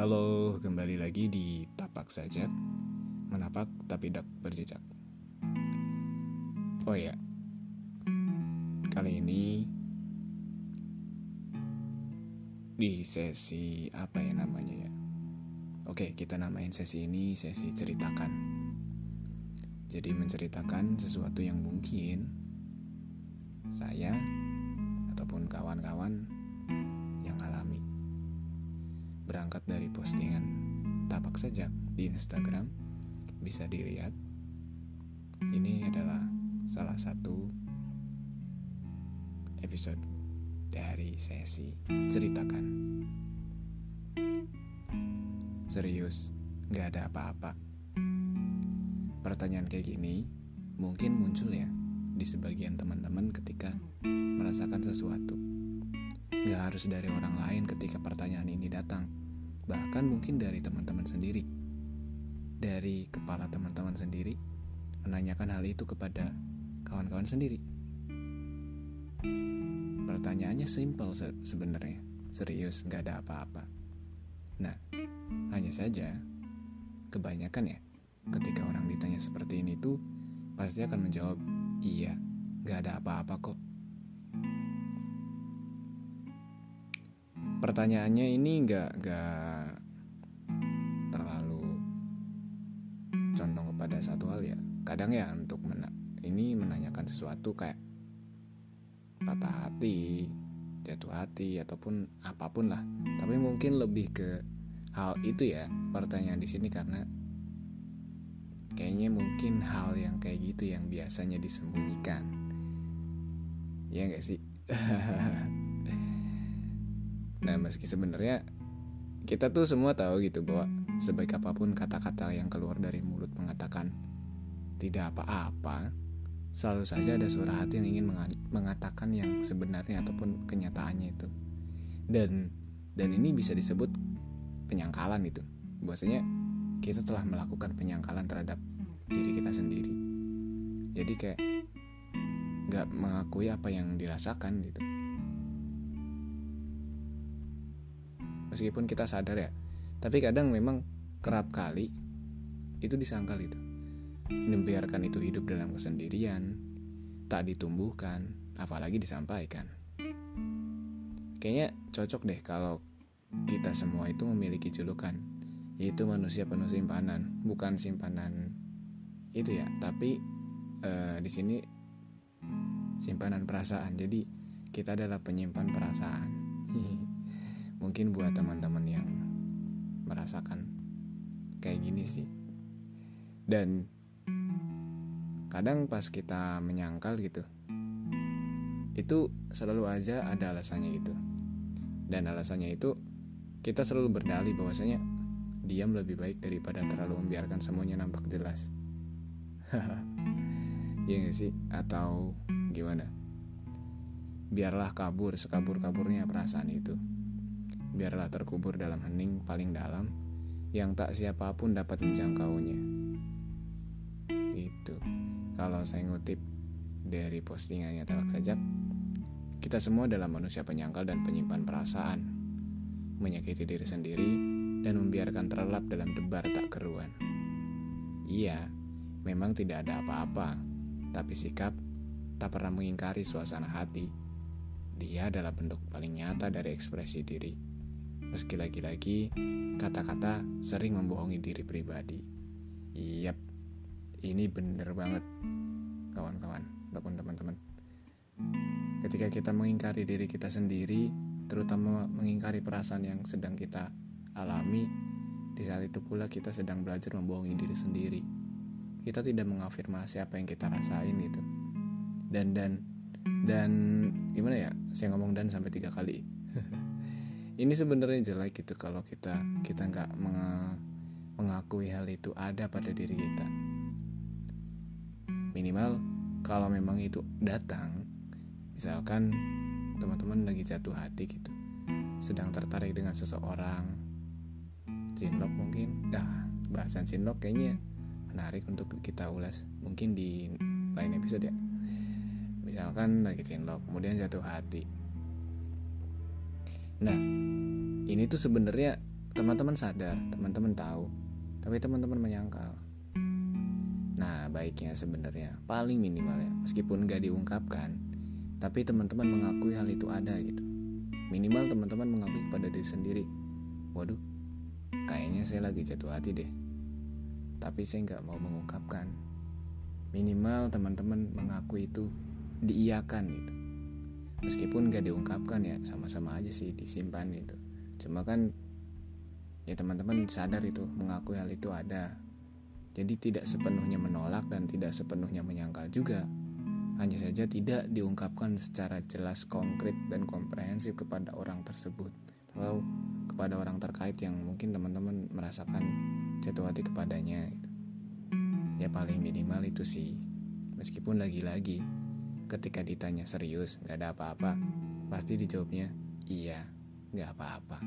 Halo, kembali lagi di Tapak Saja Menapak tapi tak berjejak. Oh ya Kali ini Di sesi apa ya namanya ya? Oke, kita namain sesi ini sesi ceritakan. Jadi menceritakan sesuatu yang mungkin Saya Ataupun kawan-kawan berangkat dari postingan tapak sajak di Instagram bisa dilihat ini adalah salah satu episode dari sesi ceritakan. Serius gak ada apa-apa. Pertanyaan kayak gini mungkin muncul ya di sebagian teman-teman ketika merasakan sesuatu Gak harus dari orang lain ketika pertanyaan ini datang. Bahkan mungkin dari teman-teman sendiri. Dari kepala teman-teman sendiri menanyakan hal itu kepada kawan-kawan sendiri. Pertanyaannya simple se sebenarnya. Serius nggak ada apa-apa. Nah hanya saja kebanyakan ya ketika orang ditanya seperti ini tuh pasti akan menjawab iya nggak ada apa-apa kok pertanyaannya ini nggak nggak terlalu condong kepada satu hal ya. Kadang ya untuk mena ini menanyakan sesuatu kayak patah hati jatuh hati ataupun apa pun lah. Tapi mungkin lebih ke hal itu ya pertanyaan di sini karena kayaknya mungkin hal yang kayak gitu yang biasanya disembunyikan. Ya nggak sih Nah meski sebenarnya kita tuh semua tahu gitu bahwa sebaik apa pun kata-kata yang keluar dari mulut mengatakan tidak apa-apa, selalu saja ada suara hati yang ingin mengatakan yang sebenarnya ataupun kenyataannya itu. Dan dan ini bisa disebut penyangkalan itu. Bahwasanya kita telah melakukan penyangkalan terhadap diri kita sendiri. Jadi kayak nggak mengakui apa yang dirasakan gitu. Meskipun kita sadar ya. Tapi kadang memang kerap kali itu disangkal itu. Membiarkan itu hidup dalam kesendirian tak ditumbuhkan apalagi disampaikan. Kayaknya cocok deh kalau kita semua itu memiliki julukan yaitu manusia penuh simpanan. Bukan simpanan itu ya tapi uh, di sini simpanan perasaan. Jadi kita adalah penyimpan perasaan mungkin buat teman-teman yang merasakan kayak gini sih. Dan kadang pas kita menyangkal gitu itu selalu aja ada alasannya itu. Dan alasannya itu kita selalu berdalih bahwasanya diam lebih baik daripada terlalu membiarkan semuanya nampak jelas. Iya gak sih? Atau gimana? Biarlah kabur sekabur-kaburnya perasaan itu biarlah terkubur dalam hening paling dalam yang tak siapa pun dapat menjangkaunya. Itu. Kalau saya ngutip dari postingannya Telak Sajak, kita semua adalah manusia penyangkal dan penyimpan perasaan, menyakiti diri sendiri dan membiarkan terlelap dalam debar tak keruan. Iya, memang tidak ada apa-apa, tapi sikap tak pernah mengingkari suasana hati. Dia adalah bentuk paling nyata dari ekspresi diri. Meski lagi-lagi kata-kata sering membohongi diri pribadi. Yap, ini bener banget kawan-kawan ataupun teman-teman. Ketika kita mengingkari diri kita sendiri, terutama mengingkari perasaan yang sedang kita alami, di saat itu pula kita sedang belajar membohongi diri sendiri. Kita tidak mengafirmasi apa yang kita rasain gitu. Dan dan dan gimana ya? Saya ngomong dan sampai tiga kali. ini sebenarnya jelek gitu kalau kita kita nggak mengakui hal itu ada pada diri kita. Minimal kalau memang itu datang misalkan teman-teman lagi jatuh hati gitu sedang tertarik dengan seseorang cinlok mungkin. Dah bahasan cinlok kayaknya menarik untuk kita ulas mungkin di lain episode ya. Misalkan lagi cinlok kemudian jatuh hati. Nah, ini tuh sebenarnya teman-teman sadar teman-teman tahu tapi teman-teman menyangkal. Nah baiknya sebenarnya paling minimal ya meskipun gak diungkapkan tapi teman-teman mengakui hal itu ada gitu. Minimal teman-teman mengakui kepada diri sendiri waduh kayaknya saya lagi jatuh hati deh. Tapi saya nggak mau mengungkapkan. Minimal teman-teman mengaku itu diiakan gitu. Meskipun gak diungkapkan ya sama-sama aja sih disimpan itu cuma kan ya teman-teman sadar itu mengakui hal itu ada. Jadi tidak sepenuhnya menolak dan tidak sepenuhnya menyangkal juga. Hanya saja tidak diungkapkan secara jelas konkret dan komprehensif kepada orang tersebut. Atau kepada orang terkait yang mungkin teman-teman merasakan jatuh hati kepadanya. Ya paling minimal itu sih. Meskipun lagi-lagi ketika ditanya serius nggak ada apa-apa pasti dijawabnya iya nggak apa-apa.